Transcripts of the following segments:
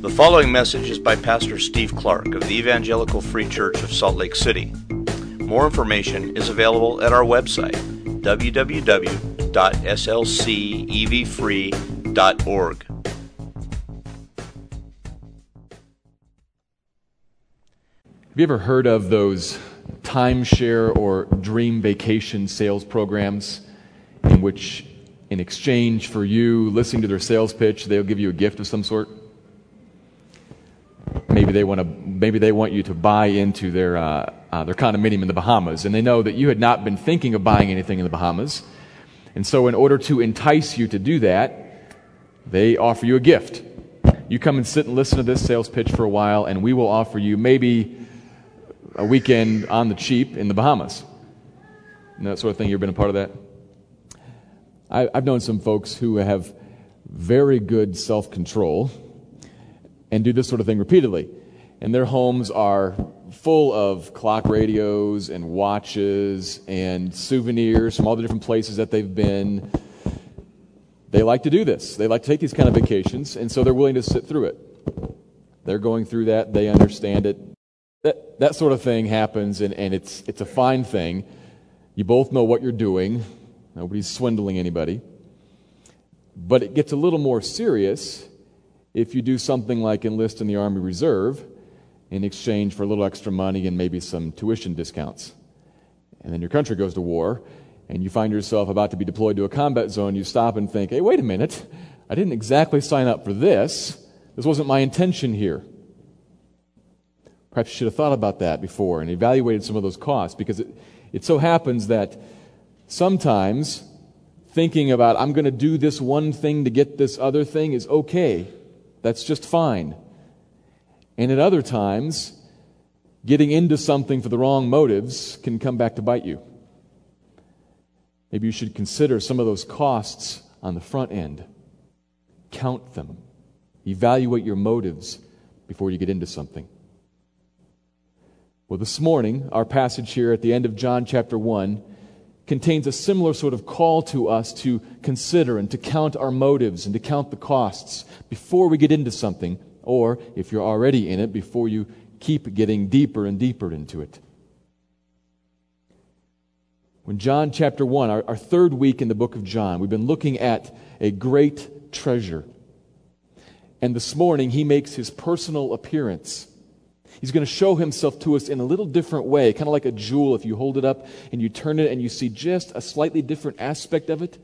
The following message is by Pastor Steve Clark of the Evangelical Free Church of Salt Lake City. More information is available at our website, www.slcevfree.org. Have you ever heard of those timeshare or dream vacation sales programs in which, in exchange for you listening to their sales pitch, they'll give you a gift of some sort? Maybe they want to. Maybe they want you to buy into their uh, uh, their condominium in the Bahamas, and they know that you had not been thinking of buying anything in the Bahamas, and so in order to entice you to do that, they offer you a gift. You come and sit and listen to this sales pitch for a while, and we will offer you maybe a weekend on the cheap in the Bahamas. And that sort of thing. You've been a part of that? I, I've known some folks who have very good self control and do this sort of thing repeatedly. And their homes are full of clock radios and watches and souvenirs from all the different places that they've been. They like to do this. They like to take these kind of vacations, and so they're willing to sit through it. They're going through that, they understand it, that, that sort of thing happens, and, and it's, it's a fine thing. You both know what you're doing, nobody's swindling anybody. But it gets a little more serious if you do something like enlist in the Army Reserve in exchange for a little extra money and maybe some tuition discounts. And then your country goes to war, and you find yourself about to be deployed to a combat zone. You stop and think, hey, wait a minute. I didn't exactly sign up for this. This wasn't my intention here. Perhaps you should have thought about that before and evaluated some of those costs because it, it so happens that sometimes thinking about, I'm going to do this one thing to get this other thing is okay. That's just fine. And at other times, getting into something for the wrong motives can come back to bite you. Maybe you should consider some of those costs on the front end. Count them. Evaluate your motives before you get into something. Well, this morning, our passage here at the end of John chapter 1 contains a similar sort of call to us to consider and to count our motives and to count the costs before we get into something, or if you're already in it, before you keep getting deeper and deeper into it. When John chapter 1, our, our third week in the book of John, we've been looking at a great treasure. And this morning, he makes his personal appearance. He's going to show himself to us in a little different way, kind of like a jewel. If you hold it up and you turn it and you see just a slightly different aspect of it,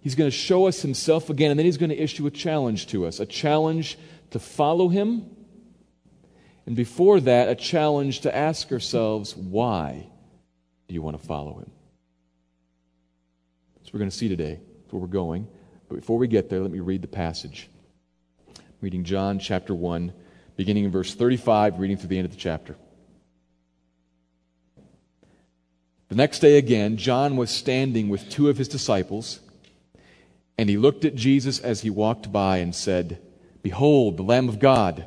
he's going to show us himself again, and then he's going to issue a challenge to us a challenge to follow him. And before that, a challenge to ask ourselves, why do you want to follow him? So we're going to see today. That's where we're going. But before we get there, let me read the passage. reading John chapter 1 beginning in verse 35, reading through the end of the chapter. The next day again, John was standing with two of his disciples, and he looked at Jesus as he walked by and said, Behold, the Lamb of God.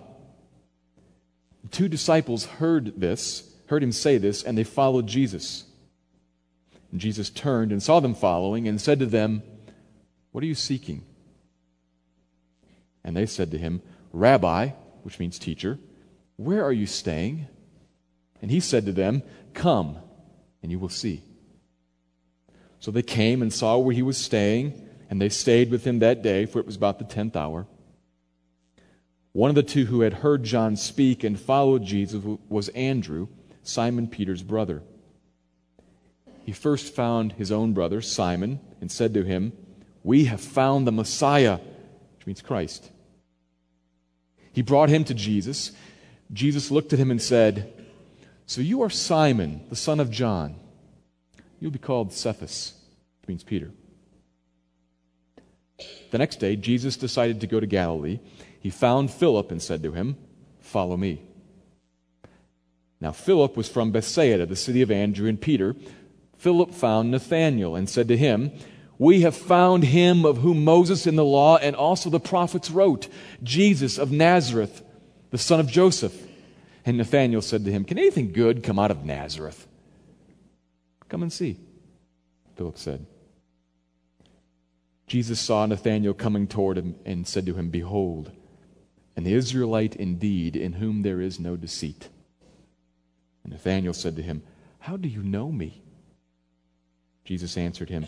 The two disciples heard this, heard him say this, and they followed Jesus. And Jesus turned and saw them following and said to them, What are you seeking? And they said to him, Rabbi, which means teacher, where are you staying? And he said to them, Come, and you will see. So they came and saw where he was staying, and they stayed with him that day, for it was about the tenth hour. One of the two who had heard John speak and followed Jesus was Andrew, Simon Peter's brother. He first found his own brother, Simon, and said to him, We have found the Messiah, which means Christ. He brought him to Jesus. Jesus looked at him and said, So you are Simon, the son of John. You'll be called Cephas, which means Peter. The next day, Jesus decided to go to Galilee. He found Philip and said to him, Follow me. Now, Philip was from Bethsaida, the city of Andrew and Peter. Philip found Nathanael and said to him, we have found him of whom Moses in the law and also the prophets wrote, Jesus of Nazareth, the son of Joseph. And Nathanael said to him, Can anything good come out of Nazareth? Come and see, Philip said. Jesus saw Nathanael coming toward him and said to him, Behold, an Israelite indeed, in whom there is no deceit. And Nathanael said to him, How do you know me? Jesus answered him,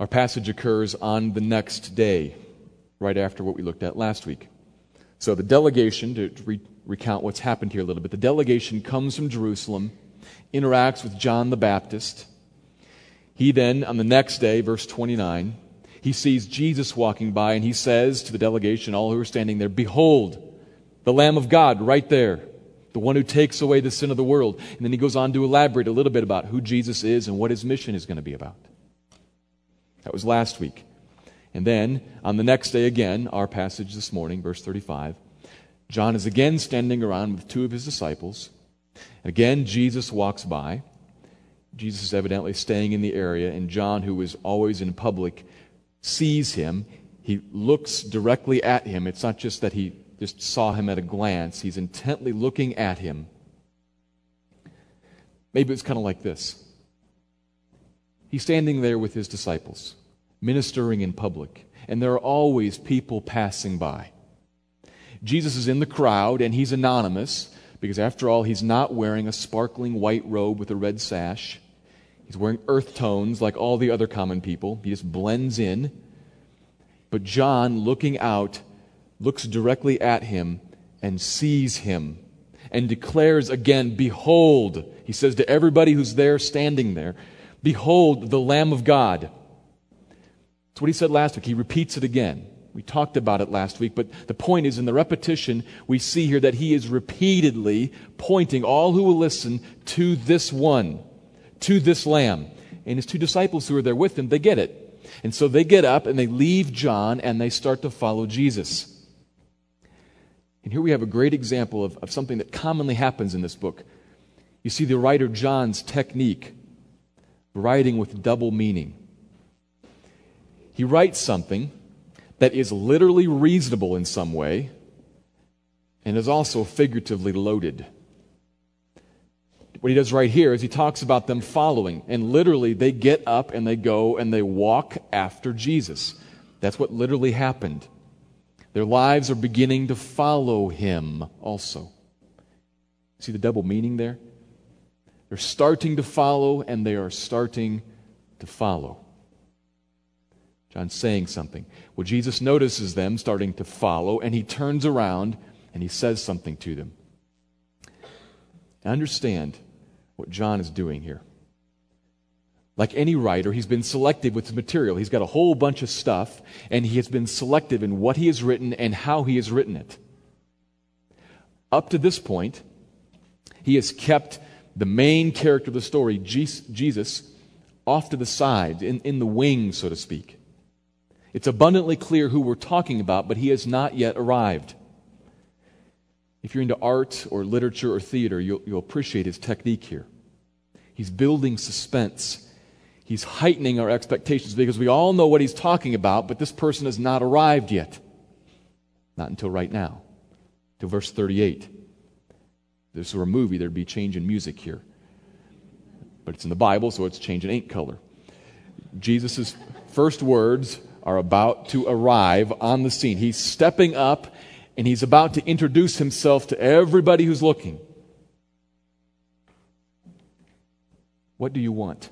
Our passage occurs on the next day, right after what we looked at last week. So the delegation, to re- recount what's happened here a little bit, the delegation comes from Jerusalem, interacts with John the Baptist he then, on the next day, verse 29, he sees Jesus walking by and he says to the delegation, all who are standing there, Behold, the Lamb of God right there, the one who takes away the sin of the world. And then he goes on to elaborate a little bit about who Jesus is and what his mission is going to be about. That was last week. And then, on the next day again, our passage this morning, verse 35, John is again standing around with two of his disciples. Again, Jesus walks by. Jesus is evidently staying in the area, and John, who is always in public, sees him. He looks directly at him. It's not just that he just saw him at a glance, he's intently looking at him. Maybe it's kind of like this He's standing there with his disciples, ministering in public, and there are always people passing by. Jesus is in the crowd, and he's anonymous because, after all, he's not wearing a sparkling white robe with a red sash. He's wearing earth tones like all the other common people. He just blends in. But John, looking out, looks directly at him and sees him and declares again, Behold, he says to everybody who's there standing there, Behold, the Lamb of God. That's what he said last week. He repeats it again. We talked about it last week, but the point is in the repetition, we see here that he is repeatedly pointing all who will listen to this one to this lamb. And his two disciples who are there with him, they get it. And so they get up and they leave John and they start to follow Jesus. And here we have a great example of, of something that commonly happens in this book. You see the writer John's technique, writing with double meaning. He writes something that is literally reasonable in some way and is also figuratively loaded what he does right here is he talks about them following. And literally, they get up and they go and they walk after Jesus. That's what literally happened. Their lives are beginning to follow him also. See the double meaning there? They're starting to follow and they are starting to follow. John's saying something. Well, Jesus notices them starting to follow and he turns around and he says something to them. understand, what John is doing here. Like any writer, he's been selective with his material. He's got a whole bunch of stuff, and he has been selective in what he has written and how he has written it. Up to this point, he has kept the main character of the story, Jesus, off to the side, in, in the wings, so to speak. It's abundantly clear who we're talking about, but he has not yet arrived. If you're into art or literature or theater, you'll, you'll appreciate his technique here. He's building suspense. He's heightening our expectations because we all know what he's talking about, but this person has not arrived yet. Not until right now, till verse 38. This were a movie, there'd be change in music here. But it's in the Bible, so it's change in ink color. Jesus' first words are about to arrive on the scene. He's stepping up and he's about to introduce himself to everybody who's looking. What do you want?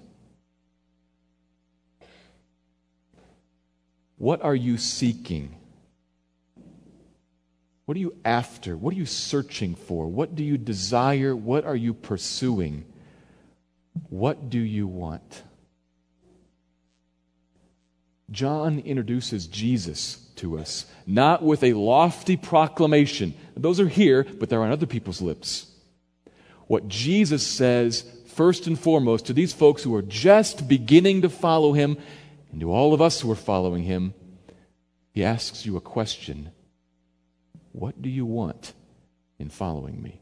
What are you seeking? What are you after? What are you searching for? What do you desire? What are you pursuing? What do you want? John introduces Jesus to us, not with a lofty proclamation. Those are here, but they're on other people's lips. What Jesus says, first and foremost, to these folks who are just beginning to follow him, and to all of us who are following him, he asks you a question What do you want in following me?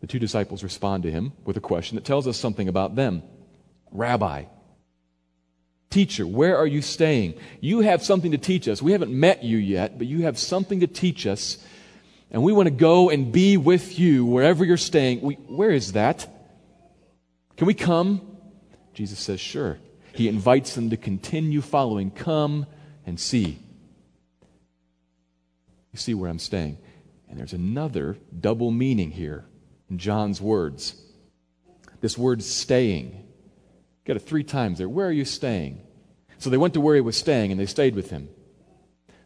The two disciples respond to him with a question that tells us something about them Rabbi, teacher, where are you staying? You have something to teach us. We haven't met you yet, but you have something to teach us, and we want to go and be with you wherever you're staying. We, where is that? Can we come? Jesus says, Sure. He invites them to continue following. Come and see. You see where I'm staying. And there's another double meaning here in John's words. This word staying. Got it three times there. Where are you staying? So they went to where he was staying and they stayed with him.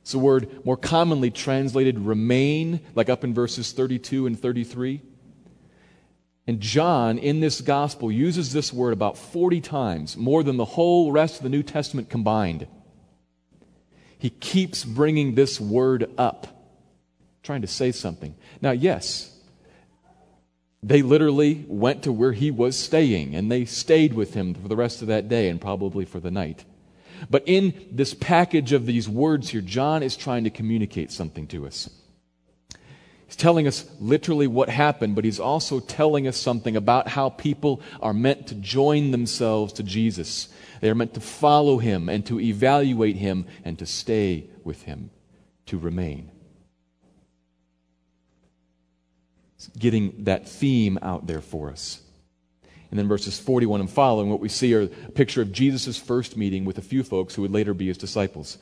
It's a word more commonly translated remain, like up in verses 32 and 33. And John, in this gospel, uses this word about 40 times, more than the whole rest of the New Testament combined. He keeps bringing this word up, trying to say something. Now, yes, they literally went to where he was staying, and they stayed with him for the rest of that day and probably for the night. But in this package of these words here, John is trying to communicate something to us. He's telling us literally what happened, but he's also telling us something about how people are meant to join themselves to Jesus. They are meant to follow him and to evaluate him and to stay with him, to remain. Getting that theme out there for us. And then verses 41 and following, what we see are a picture of Jesus' first meeting with a few folks who would later be his disciples.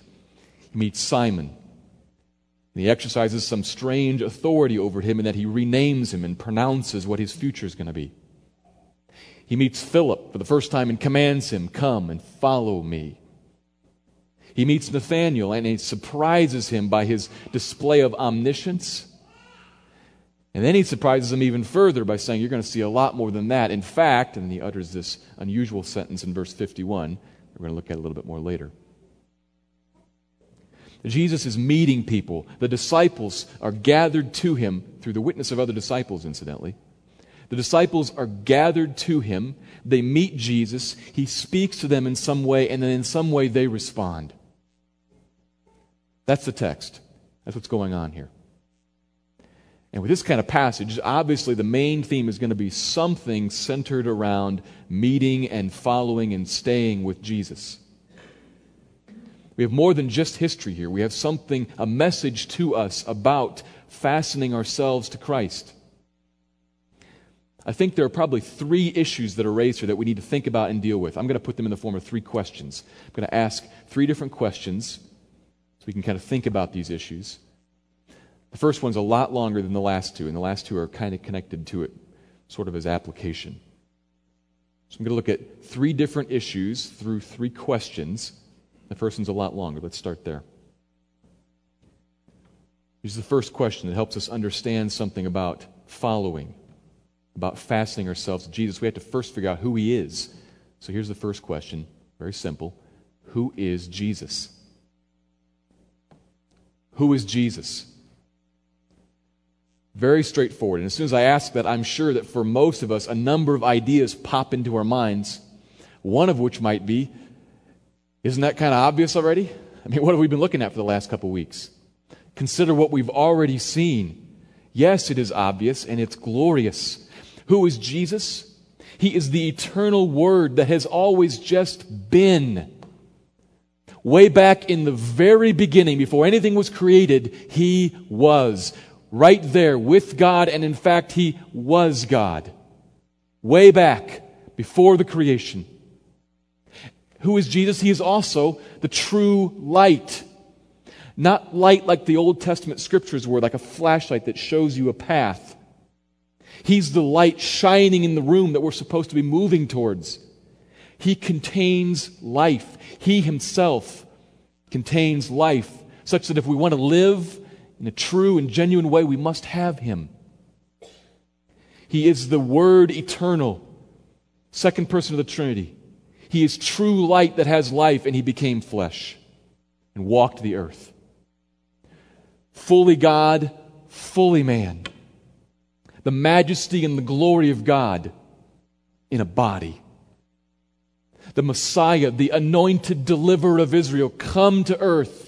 He meets Simon, and he exercises some strange authority over him in that he renames him and pronounces what his future is going to be. He meets Philip for the first time and commands him, Come and follow me. He meets Nathanael and he surprises him by his display of omniscience. And then he surprises them even further by saying, You're going to see a lot more than that. In fact, and he utters this unusual sentence in verse 51, we're going to look at a little bit more later. Jesus is meeting people. The disciples are gathered to him through the witness of other disciples, incidentally. The disciples are gathered to him. They meet Jesus. He speaks to them in some way, and then in some way they respond. That's the text. That's what's going on here. And with this kind of passage, obviously the main theme is going to be something centered around meeting and following and staying with Jesus. We have more than just history here. We have something, a message to us about fastening ourselves to Christ. I think there are probably three issues that are raised here that we need to think about and deal with. I'm going to put them in the form of three questions. I'm going to ask three different questions so we can kind of think about these issues. The first one's a lot longer than the last two, and the last two are kind of connected to it, sort of as application. So I'm going to look at three different issues through three questions the first one's a lot longer. Let's start there. Here's the first question that helps us understand something about following, about fastening ourselves to Jesus. We have to first figure out who he is. So here's the first question very simple Who is Jesus? Who is Jesus? Very straightforward. And as soon as I ask that, I'm sure that for most of us, a number of ideas pop into our minds. One of which might be isn't that kind of obvious already? I mean, what have we been looking at for the last couple weeks? Consider what we've already seen. Yes, it is obvious and it's glorious. Who is Jesus? He is the eternal Word that has always just been. Way back in the very beginning, before anything was created, He was right there with God, and in fact, He was God. Way back before the creation. Who is Jesus? He is also the true light. Not light like the Old Testament scriptures were, like a flashlight that shows you a path. He's the light shining in the room that we're supposed to be moving towards. He contains life. He himself contains life, such that if we want to live in a true and genuine way, we must have him. He is the Word eternal, second person of the Trinity. He is true light that has life, and he became flesh and walked the earth. Fully God, fully man. The majesty and the glory of God in a body. the Messiah, the anointed deliverer of Israel, come to earth.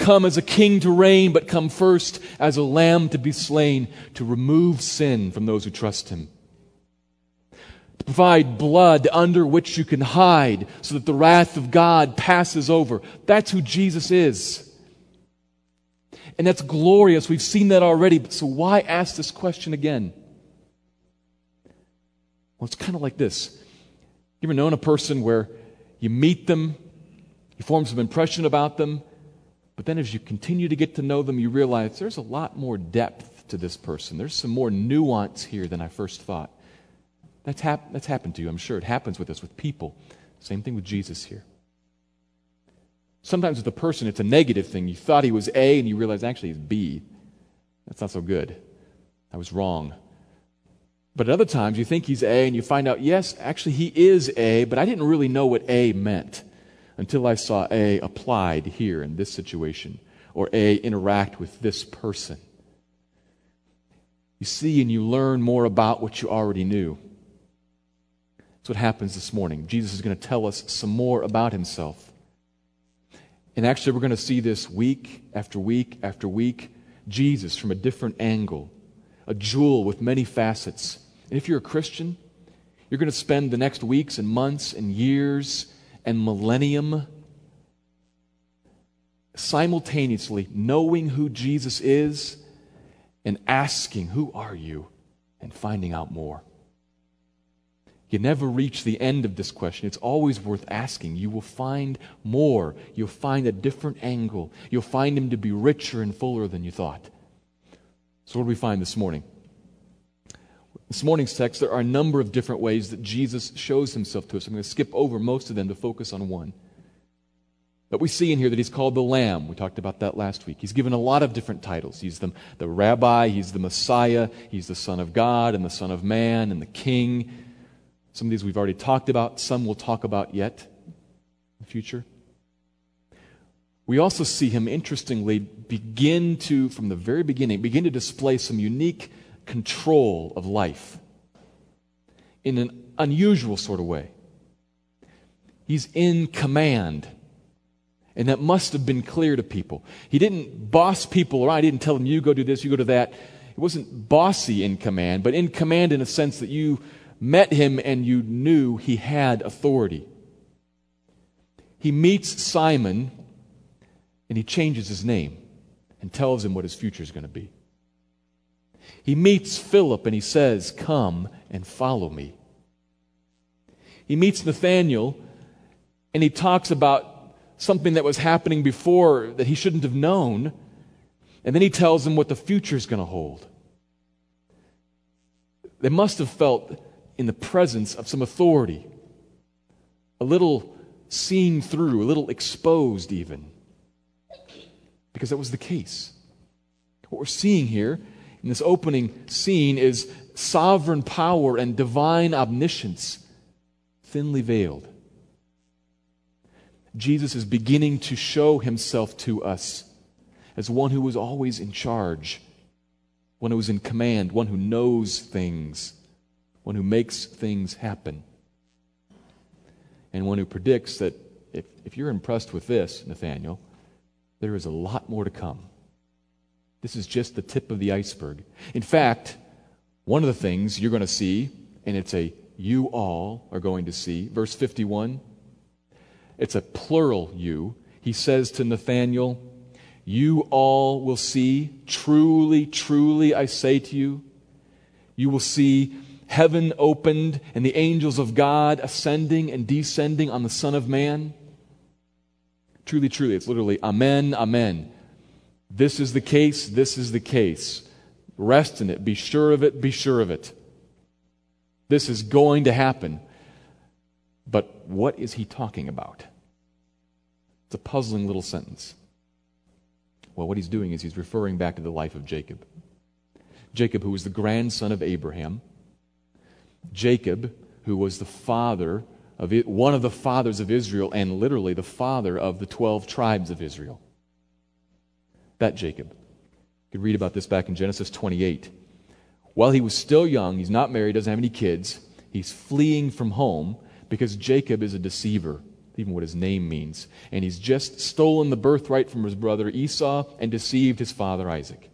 Come as a king to reign, but come first as a lamb to be slain to remove sin from those who trust him. To provide blood under which you can hide so that the wrath of God passes over. That's who Jesus is. And that's glorious. We've seen that already. So why ask this question again? Well, it's kind of like this. You ever known a person where you meet them, you form some impression about them, but then as you continue to get to know them, you realize there's a lot more depth to this person. There's some more nuance here than I first thought. That's, hap- that's happened to you, I'm sure. It happens with us, with people. Same thing with Jesus here. Sometimes with a person, it's a negative thing. You thought he was A, and you realize actually he's B. That's not so good. I was wrong. But at other times, you think he's A, and you find out, yes, actually he is A, but I didn't really know what A meant until I saw A applied here in this situation, or A interact with this person. You see and you learn more about what you already knew. That's what happens this morning. Jesus is going to tell us some more about himself. And actually, we're going to see this week after week after week Jesus from a different angle, a jewel with many facets. And if you're a Christian, you're going to spend the next weeks and months and years and millennium simultaneously knowing who Jesus is and asking, Who are you? and finding out more. You never reach the end of this question. It's always worth asking. You will find more. You'll find a different angle. You'll find him to be richer and fuller than you thought. So, what do we find this morning? This morning's text, there are a number of different ways that Jesus shows himself to us. I'm going to skip over most of them to focus on one. But we see in here that he's called the Lamb. We talked about that last week. He's given a lot of different titles. He's the, the Rabbi, he's the Messiah, he's the Son of God, and the Son of Man, and the King. Some of these we've already talked about, some we'll talk about yet in the future. We also see him, interestingly, begin to, from the very beginning, begin to display some unique control of life in an unusual sort of way. He's in command and that must have been clear to people. He didn't boss people around. He didn't tell them, you go do this, you go do that. It wasn't bossy in command, but in command in a sense that you met him and you knew he had authority. He meets Simon and he changes his name and tells him what his future is going to be. He meets Philip and he says, Come and follow me. He meets Nathanael and he talks about something that was happening before that he shouldn't have known. And then he tells them what the future is going to hold. They must have felt in the presence of some authority, a little seen through, a little exposed, even, because that was the case. What we're seeing here in this opening scene is sovereign power and divine omniscience thinly veiled. Jesus is beginning to show himself to us as one who was always in charge, one who is in command, one who knows things, one who makes things happen, and one who predicts that if, if you're impressed with this, Nathanael, there is a lot more to come. This is just the tip of the iceberg. In fact, one of the things you're going to see, and it's a you all are going to see, verse 51 it's a plural you. He says to Nathanael, You all will see, truly, truly, I say to you, you will see heaven opened and the angels of God ascending and descending on the Son of Man. Truly, truly, it's literally Amen, Amen. This is the case, this is the case. Rest in it, be sure of it, be sure of it. This is going to happen. But what is he talking about? It's a puzzling little sentence. Well, what he's doing is he's referring back to the life of Jacob. Jacob, who was the grandson of Abraham. Jacob, who was the father of one of the fathers of Israel, and literally the father of the 12 tribes of Israel. That Jacob. You could read about this back in Genesis 28. While he was still young, he's not married, doesn't have any kids, he's fleeing from home because Jacob is a deceiver, even what his name means. And he's just stolen the birthright from his brother Esau and deceived his father Isaac.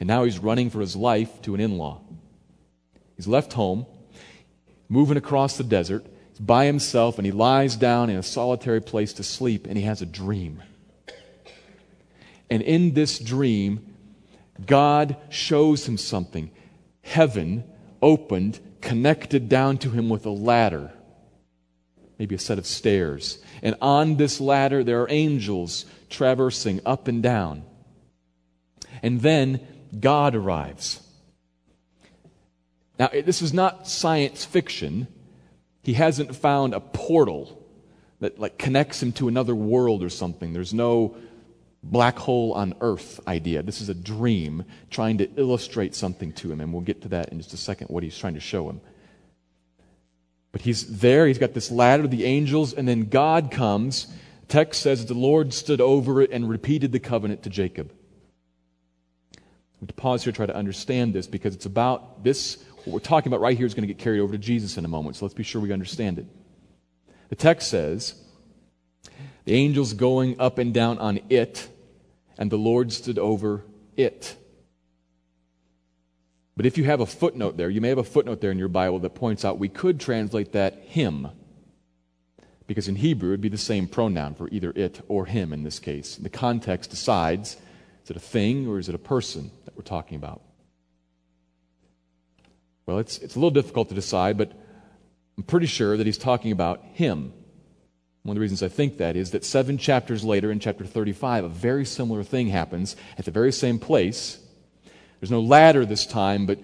And now he's running for his life to an in law. He's left home, moving across the desert. He's by himself, and he lies down in a solitary place to sleep, and he has a dream. And in this dream, God shows him something. Heaven opened, connected down to him with a ladder maybe a set of stairs. And on this ladder, there are angels traversing up and down. And then God arrives. Now, this is not science fiction. He hasn't found a portal that like connects him to another world or something. There's no black hole on earth idea. This is a dream trying to illustrate something to him, and we'll get to that in just a second, what he's trying to show him. But he's there, he's got this ladder of the angels, and then God comes. text says the Lord stood over it and repeated the covenant to Jacob. To pause here to try to understand this because it's about this, what we're talking about right here is going to get carried over to Jesus in a moment, so let's be sure we understand it. The text says, the angels going up and down on it, and the Lord stood over it. But if you have a footnote there, you may have a footnote there in your Bible that points out we could translate that him. Because in Hebrew, it would be the same pronoun for either it or him in this case. The context decides is it a thing or is it a person that we're talking about? Well, it's, it's a little difficult to decide, but I'm pretty sure that he's talking about him. One of the reasons I think that is that seven chapters later, in chapter 35, a very similar thing happens at the very same place there's no ladder this time, but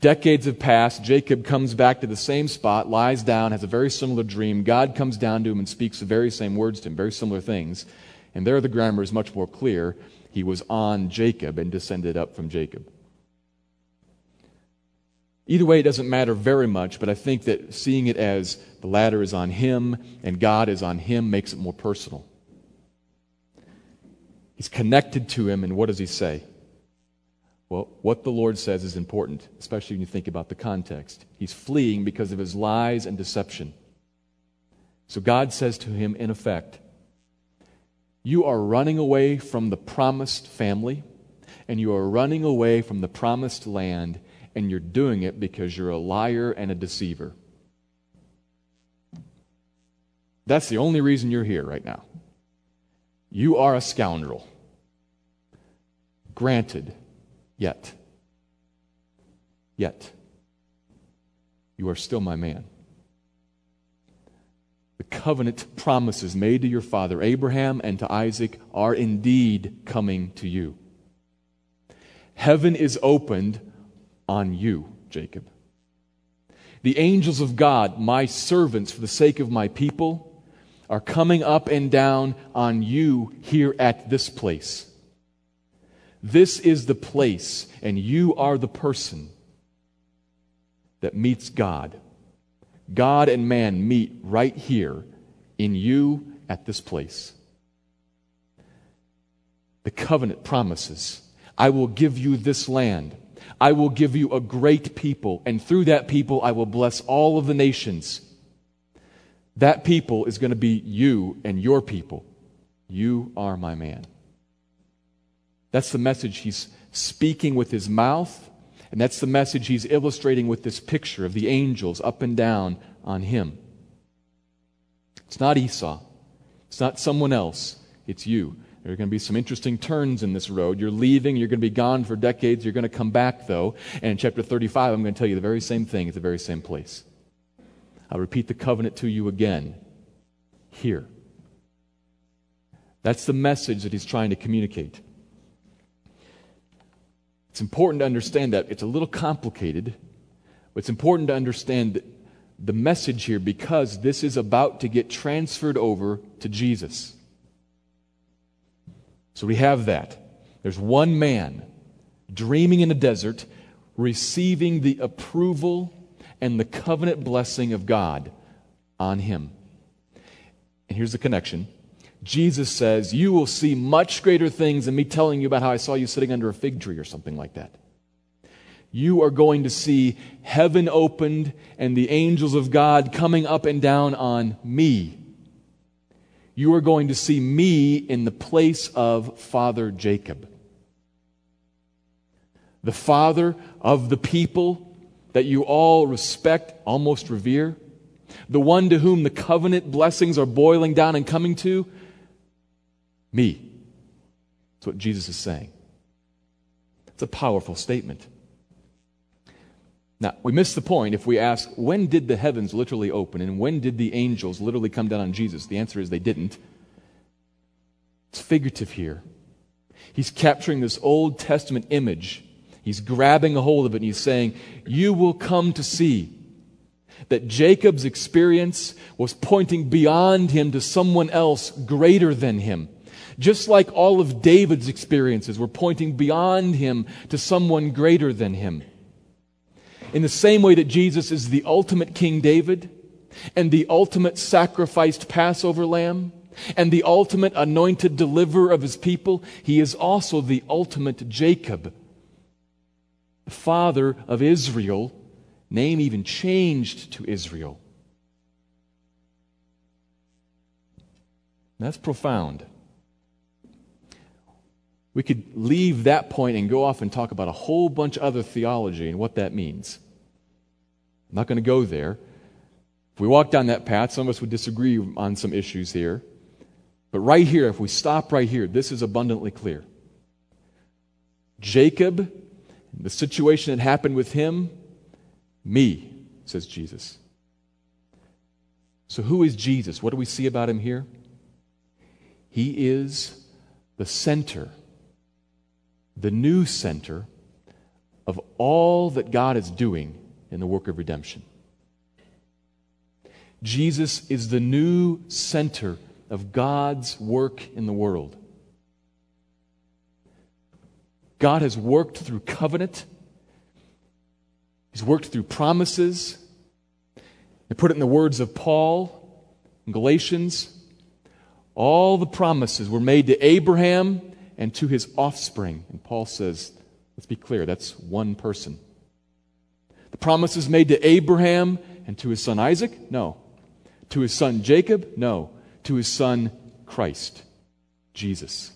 decades have passed. Jacob comes back to the same spot, lies down, has a very similar dream. God comes down to him and speaks the very same words to him, very similar things. And there the grammar is much more clear. He was on Jacob and descended up from Jacob. Either way, it doesn't matter very much, but I think that seeing it as the ladder is on him and God is on him makes it more personal. He's connected to him, and what does he say? Well, what the Lord says is important, especially when you think about the context. He's fleeing because of his lies and deception. So God says to him, in effect, You are running away from the promised family, and you are running away from the promised land, and you're doing it because you're a liar and a deceiver. That's the only reason you're here right now. You are a scoundrel. Granted, Yet, yet, you are still my man. The covenant promises made to your father Abraham and to Isaac are indeed coming to you. Heaven is opened on you, Jacob. The angels of God, my servants for the sake of my people, are coming up and down on you here at this place. This is the place, and you are the person that meets God. God and man meet right here in you at this place. The covenant promises I will give you this land. I will give you a great people, and through that people I will bless all of the nations. That people is going to be you and your people. You are my man. That's the message he's speaking with his mouth, and that's the message he's illustrating with this picture of the angels up and down on him. It's not Esau, it's not someone else, it's you. There are going to be some interesting turns in this road. You're leaving, you're going to be gone for decades, you're going to come back, though. And in chapter 35, I'm going to tell you the very same thing at the very same place. I'll repeat the covenant to you again here. That's the message that he's trying to communicate. It's important to understand that. It's a little complicated, but it's important to understand the message here because this is about to get transferred over to Jesus. So we have that. There's one man dreaming in a desert, receiving the approval and the covenant blessing of God on him. And here's the connection Jesus says, You will see much greater things than me telling you about how I saw you sitting under a fig tree or something like that. you are going to see heaven opened and the angels of God coming up and down on me. You are going to see me in the place of Father Jacob. The father of the people that you all respect, almost revere. The one to whom the covenant blessings are boiling down and coming to. Me. That's what Jesus is saying. It's a powerful statement. Now, we miss the point if we ask, when did the heavens literally open and when did the angels literally come down on Jesus? The answer is they didn't. It's figurative here. He's capturing this Old Testament image. He's grabbing a hold of it and he's saying, You will come to see that Jacob's experience was pointing beyond him to someone else greater than him. Just like all of David's experiences were pointing beyond him to someone greater than him. In the same way that Jesus is the ultimate King David and the ultimate sacrificed Passover lamb and the ultimate anointed deliverer of his people, he is also the ultimate Jacob, the father of Israel, name even changed to Israel. That's profound. We could leave that point and go off and talk about a whole bunch of other theology and what that means. I'm not going to go there. If we walk down that path, some of us would disagree on some issues here. But right here, if we stop right here, this is abundantly clear. Jacob, the situation that happened with him, me, says Jesus. So, who is Jesus? What do we see about him here? He is the center, the new center of all that God is doing in the work of redemption. Jesus is the new center of God's work in the world. God has worked through covenant, He's worked through promises. To put it in the words of Paul in Galatians, all the promises were made to Abraham and to his offspring. And Paul says, let's be clear, that's one person. The promises made to Abraham and to his son Isaac? No. To his son Jacob? No. To his son Christ, Jesus.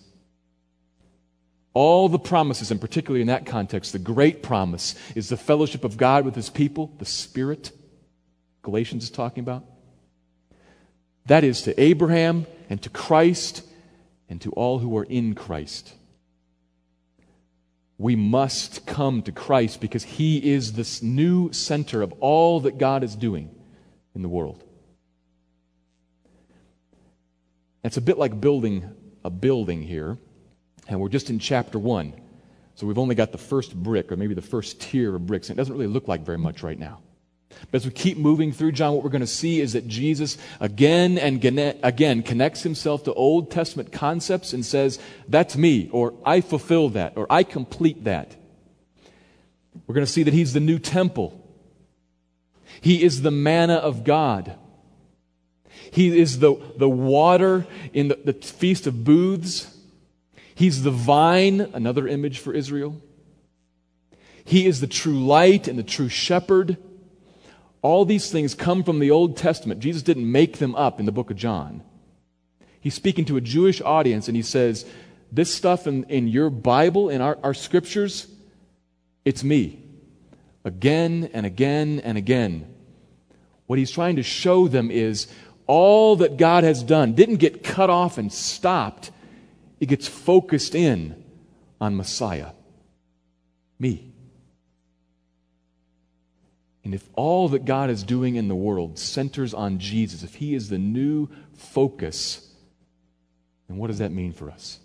All the promises, and particularly in that context, the great promise is the fellowship of God with his people, the Spirit, Galatians is talking about. That is to Abraham and to Christ and to all who are in Christ we must come to Christ because He is this new center of all that God is doing in the world. It's a bit like building a building here, and we're just in chapter one. So we've only got the first brick, or maybe the first tier of bricks, and it doesn't really look like very much right now. But as we keep moving through John, what we're going to see is that Jesus again and again connects himself to Old Testament concepts and says, That's me, or I fulfill that, or I complete that. We're going to see that he's the new temple. He is the manna of God. He is the, the water in the, the Feast of Booths. He's the vine, another image for Israel. He is the true light and the true shepherd. All these things come from the Old Testament. Jesus didn't make them up in the book of John. He's speaking to a Jewish audience and he says, This stuff in, in your Bible, in our, our scriptures, it's me. Again and again and again. What he's trying to show them is all that God has done didn't get cut off and stopped, it gets focused in on Messiah, me. And if all that God is doing in the world centers on Jesus, if He is the new focus, then what does that mean for us?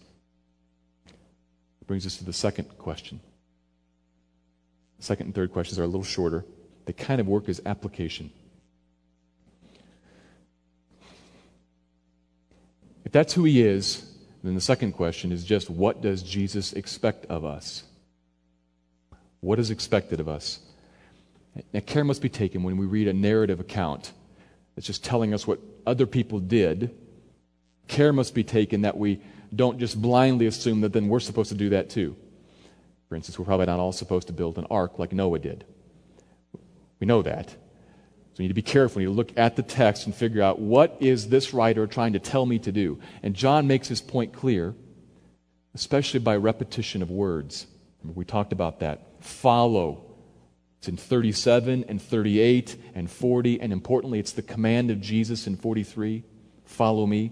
It brings us to the second question. The second and third questions are a little shorter, they kind of work as application. If that's who He is, then the second question is just what does Jesus expect of us? What is expected of us? Now, care must be taken when we read a narrative account that's just telling us what other people did. Care must be taken that we don't just blindly assume that then we're supposed to do that too. For instance, we're probably not all supposed to build an ark like Noah did. We know that. So we need to be careful. We need to look at the text and figure out what is this writer trying to tell me to do. And John makes his point clear, especially by repetition of words. We talked about that. Follow. It's in 37 and 38 and 40, and importantly, it's the command of Jesus in 43 follow me.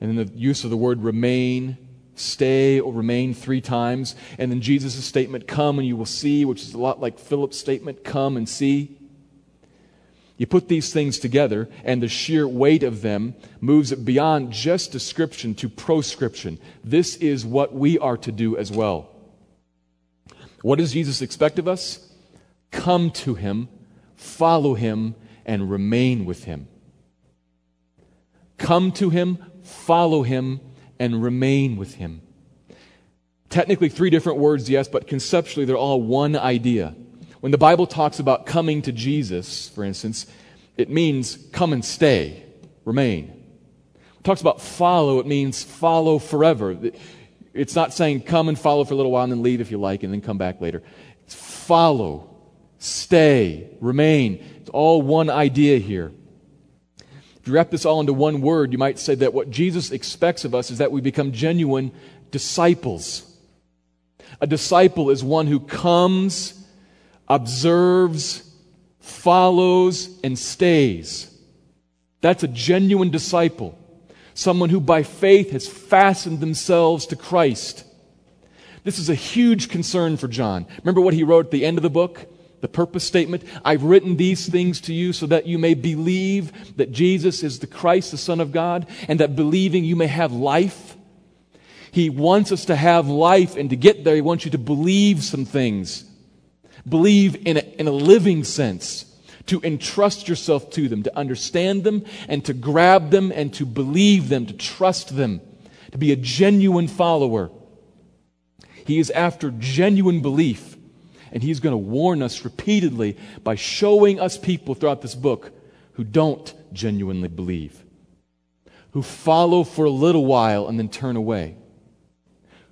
And then the use of the word remain stay or remain three times. And then Jesus' statement, come and you will see, which is a lot like Philip's statement, come and see. You put these things together, and the sheer weight of them moves it beyond just description to proscription. This is what we are to do as well. What does Jesus expect of us? Come to him, follow him, and remain with him. Come to him, follow him, and remain with him. Technically, three different words, yes, but conceptually, they're all one idea. When the Bible talks about coming to Jesus, for instance, it means come and stay, remain. It talks about follow, it means follow forever. It's not saying come and follow for a little while and then leave if you like and then come back later. It's follow, stay, remain. It's all one idea here If you wrap this all into one word, you might say that what Jesus expects of us is that we become genuine disciples. A disciple is one who comes, observes, follows, and stays. That's a genuine disciple. Someone who by faith has fastened themselves to Christ. This is a huge concern for John. Remember what he wrote at the end of the book? the purpose statement I've written these things to you so that you may believe that Jesus is the Christ, the Son of God, and that believing you may have life. He wants us to have life, and to get there, He wants you to believe some things. Believe in a, in a living sense, to entrust yourself to them, to understand them, and to grab them, and to believe them, to trust them, to be a genuine follower. He is after genuine belief. And he's going to warn us repeatedly by showing us people throughout this book who don't genuinely believe, who follow for a little while and then turn away,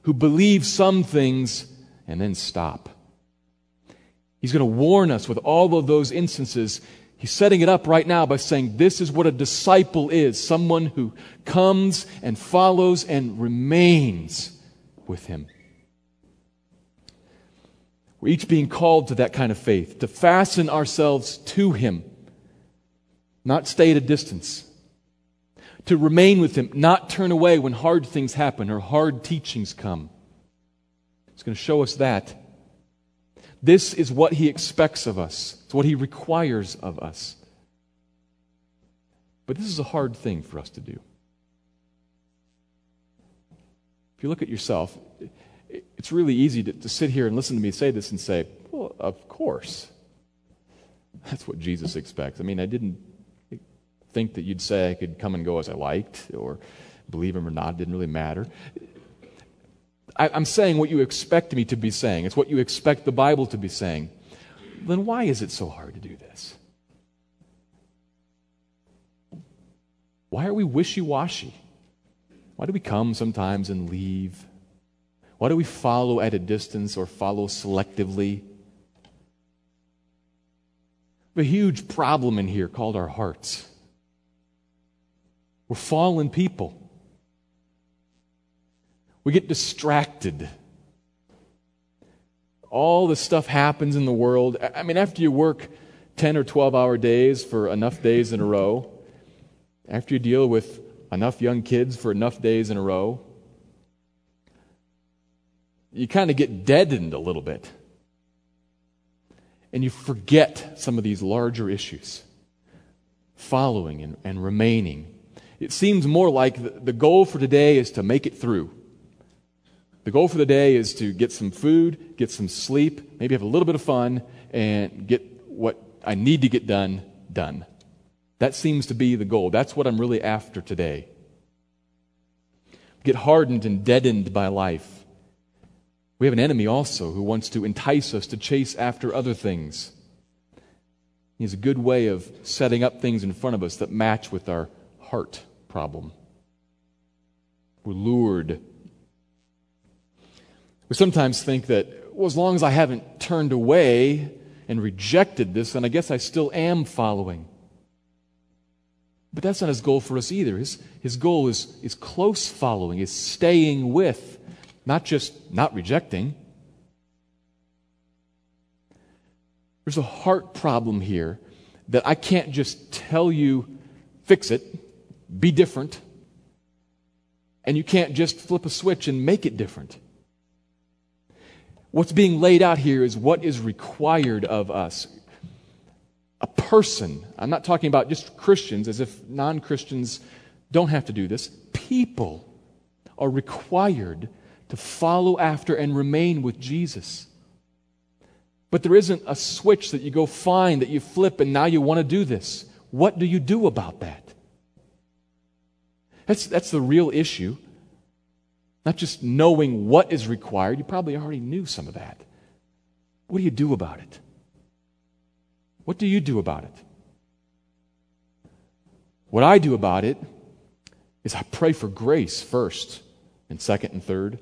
who believe some things and then stop. He's going to warn us with all of those instances. He's setting it up right now by saying this is what a disciple is someone who comes and follows and remains with him. We're each being called to that kind of faith, to fasten ourselves to Him, not stay at a distance, to remain with Him, not turn away when hard things happen or hard teachings come. He's going to show us that. This is what He expects of us, it's what He requires of us. But this is a hard thing for us to do. If you look at yourself, it's really easy to, to sit here and listen to me say this and say, well, of course. That's what Jesus expects. I mean, I didn't think that you'd say I could come and go as I liked or believe him or not. It didn't really matter. I, I'm saying what you expect me to be saying. It's what you expect the Bible to be saying. Then why is it so hard to do this? Why are we wishy washy? Why do we come sometimes and leave? Why do we follow at a distance or follow selectively? We have a huge problem in here called our hearts. We're fallen people. We get distracted. All the stuff happens in the world. I mean, after you work 10 or 12 hour days for enough days in a row, after you deal with enough young kids for enough days in a row, you kind of get deadened a little bit. And you forget some of these larger issues following and, and remaining. It seems more like the, the goal for today is to make it through. The goal for the day is to get some food, get some sleep, maybe have a little bit of fun, and get what I need to get done, done. That seems to be the goal. That's what I'm really after today. Get hardened and deadened by life. We have an enemy also who wants to entice us to chase after other things. He has a good way of setting up things in front of us that match with our heart problem. We're lured. We sometimes think that, well, as long as I haven't turned away and rejected this, then I guess I still am following. But that's not his goal for us either. His, his goal is, is close following, is staying with, not just not rejecting. There's a heart problem here that I can't just tell you, fix it, be different, and you can't just flip a switch and make it different. What's being laid out here is what is required of us. A person, I'm not talking about just Christians as if non Christians don't have to do this. People are required to follow after and remain with Jesus. But there isn't a switch that you go find that you flip and now you want to do this. What do you do about that? That's, that's the real issue. Not just knowing what is required, you probably already knew some of that. What do you do about it? What do you do about it? What I do about it is I pray for grace first, and second and third.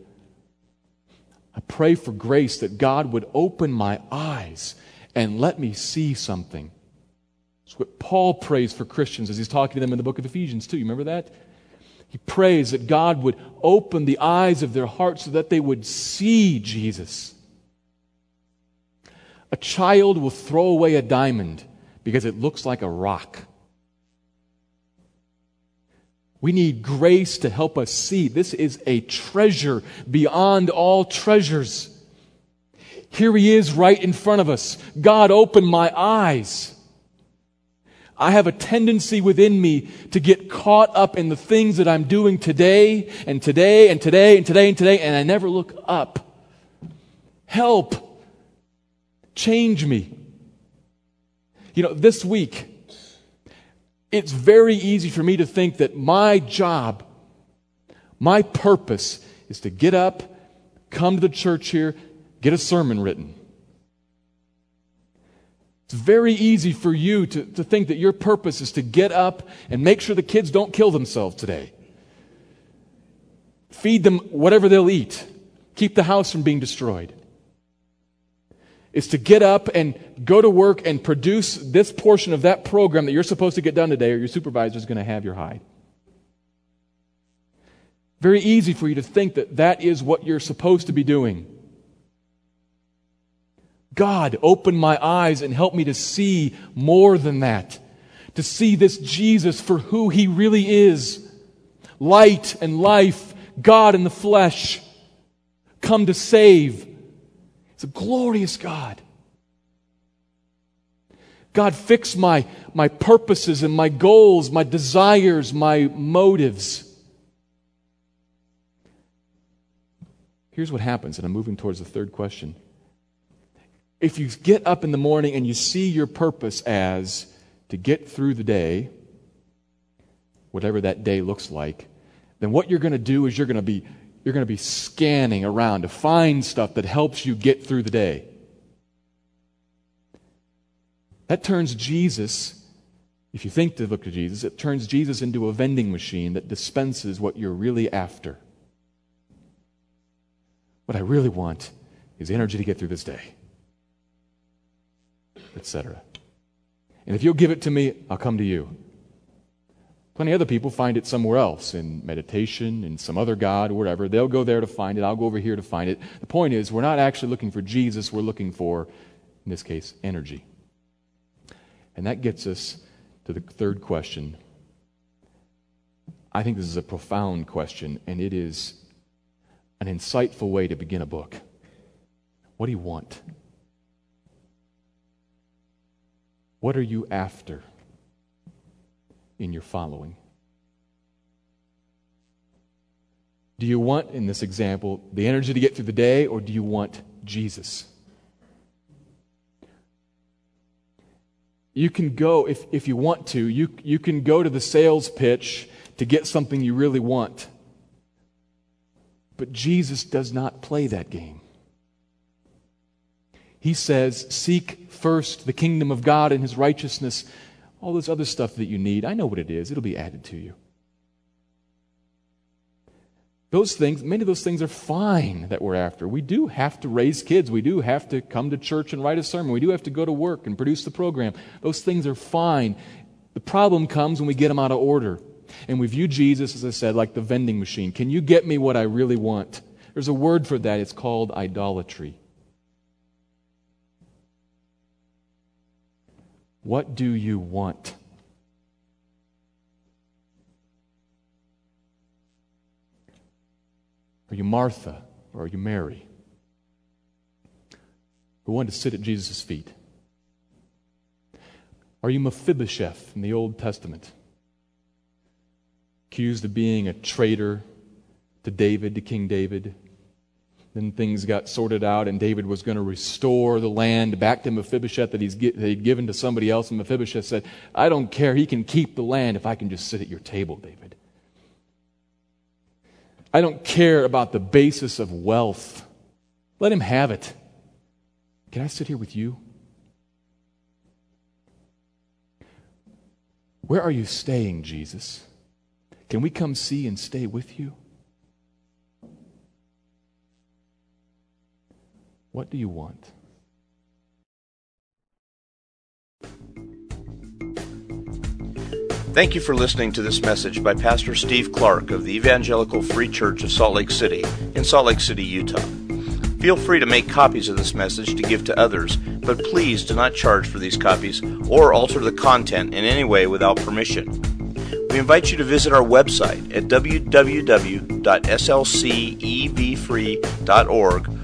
I pray for grace that God would open my eyes and let me see something. That's what Paul prays for Christians as he's talking to them in the book of Ephesians, too. You remember that? He prays that God would open the eyes of their hearts so that they would see Jesus. A child will throw away a diamond because it looks like a rock. We need grace to help us see. This is a treasure beyond all treasures. Here he is right in front of us. God, open my eyes. I have a tendency within me to get caught up in the things that I'm doing today and today and today and today and today, and I never look up. Help. Change me. You know, this week, it's very easy for me to think that my job, my purpose is to get up, come to the church here, get a sermon written. It's very easy for you to, to think that your purpose is to get up and make sure the kids don't kill themselves today. Feed them whatever they'll eat. Keep the house from being destroyed. It's to get up and go to work and produce this portion of that program that you're supposed to get done today, or your supervisor is going to have your hide. Very easy for you to think that that is what you're supposed to be doing. God, open my eyes and help me to see more than that. To see this Jesus for who he really is light and life, God in the flesh, come to save. It's a glorious God. God, fix my, my purposes and my goals, my desires, my motives. Here's what happens, and I'm moving towards the third question if you get up in the morning and you see your purpose as to get through the day, whatever that day looks like, then what you're going to do is you're going to be you're going to be scanning around to find stuff that helps you get through the day. That turns Jesus, if you think to look to Jesus, it turns Jesus into a vending machine that dispenses what you're really after. What I really want is energy to get through this day etc. And if you'll give it to me, I'll come to you. Plenty of other people find it somewhere else in meditation, in some other God, or whatever. They'll go there to find it. I'll go over here to find it. The point is, we're not actually looking for Jesus. We're looking for, in this case, energy. And that gets us to the third question. I think this is a profound question, and it is an insightful way to begin a book. What do you want? What are you after in your following? Do you want, in this example, the energy to get through the day, or do you want Jesus? You can go, if, if you want to, you, you can go to the sales pitch to get something you really want. But Jesus does not play that game. He says, Seek first the kingdom of God and his righteousness. All this other stuff that you need, I know what it is. It'll be added to you. those things, many of those things are fine that we're after. We do have to raise kids. We do have to come to church and write a sermon. We do have to go to work and produce the program. Those things are fine. The problem comes when we get them out of order. And we view Jesus, as I said, like the vending machine. Can you get me what I really want? There's a word for that. It's called idolatry. What do you want? Are you Martha or are you Mary? Who wanted to sit at Jesus' feet? Are you Mephibosheth in the Old Testament? Accused of being a traitor to David, to King David. Then things got sorted out, and David was going to restore the land back to Mephibosheth that, he's, he'd given to somebody else. And Mephibosheth said, I don't care. He can keep the land if I can just sit at your table, David. I don't care about the basis of wealth. Let him have it. Can I sit here with you? Where are you staying, Jesus? Can we come see and stay with you? What do you want? Thank you for listening to this message by Pastor Steve Clark of the Evangelical Free Church of Salt Lake City in Salt Lake City, Utah. Feel free to make copies of this message to give to others, but please do not charge for these copies or alter the content in any way without permission. We invite you to visit our website at www.slcevfree.org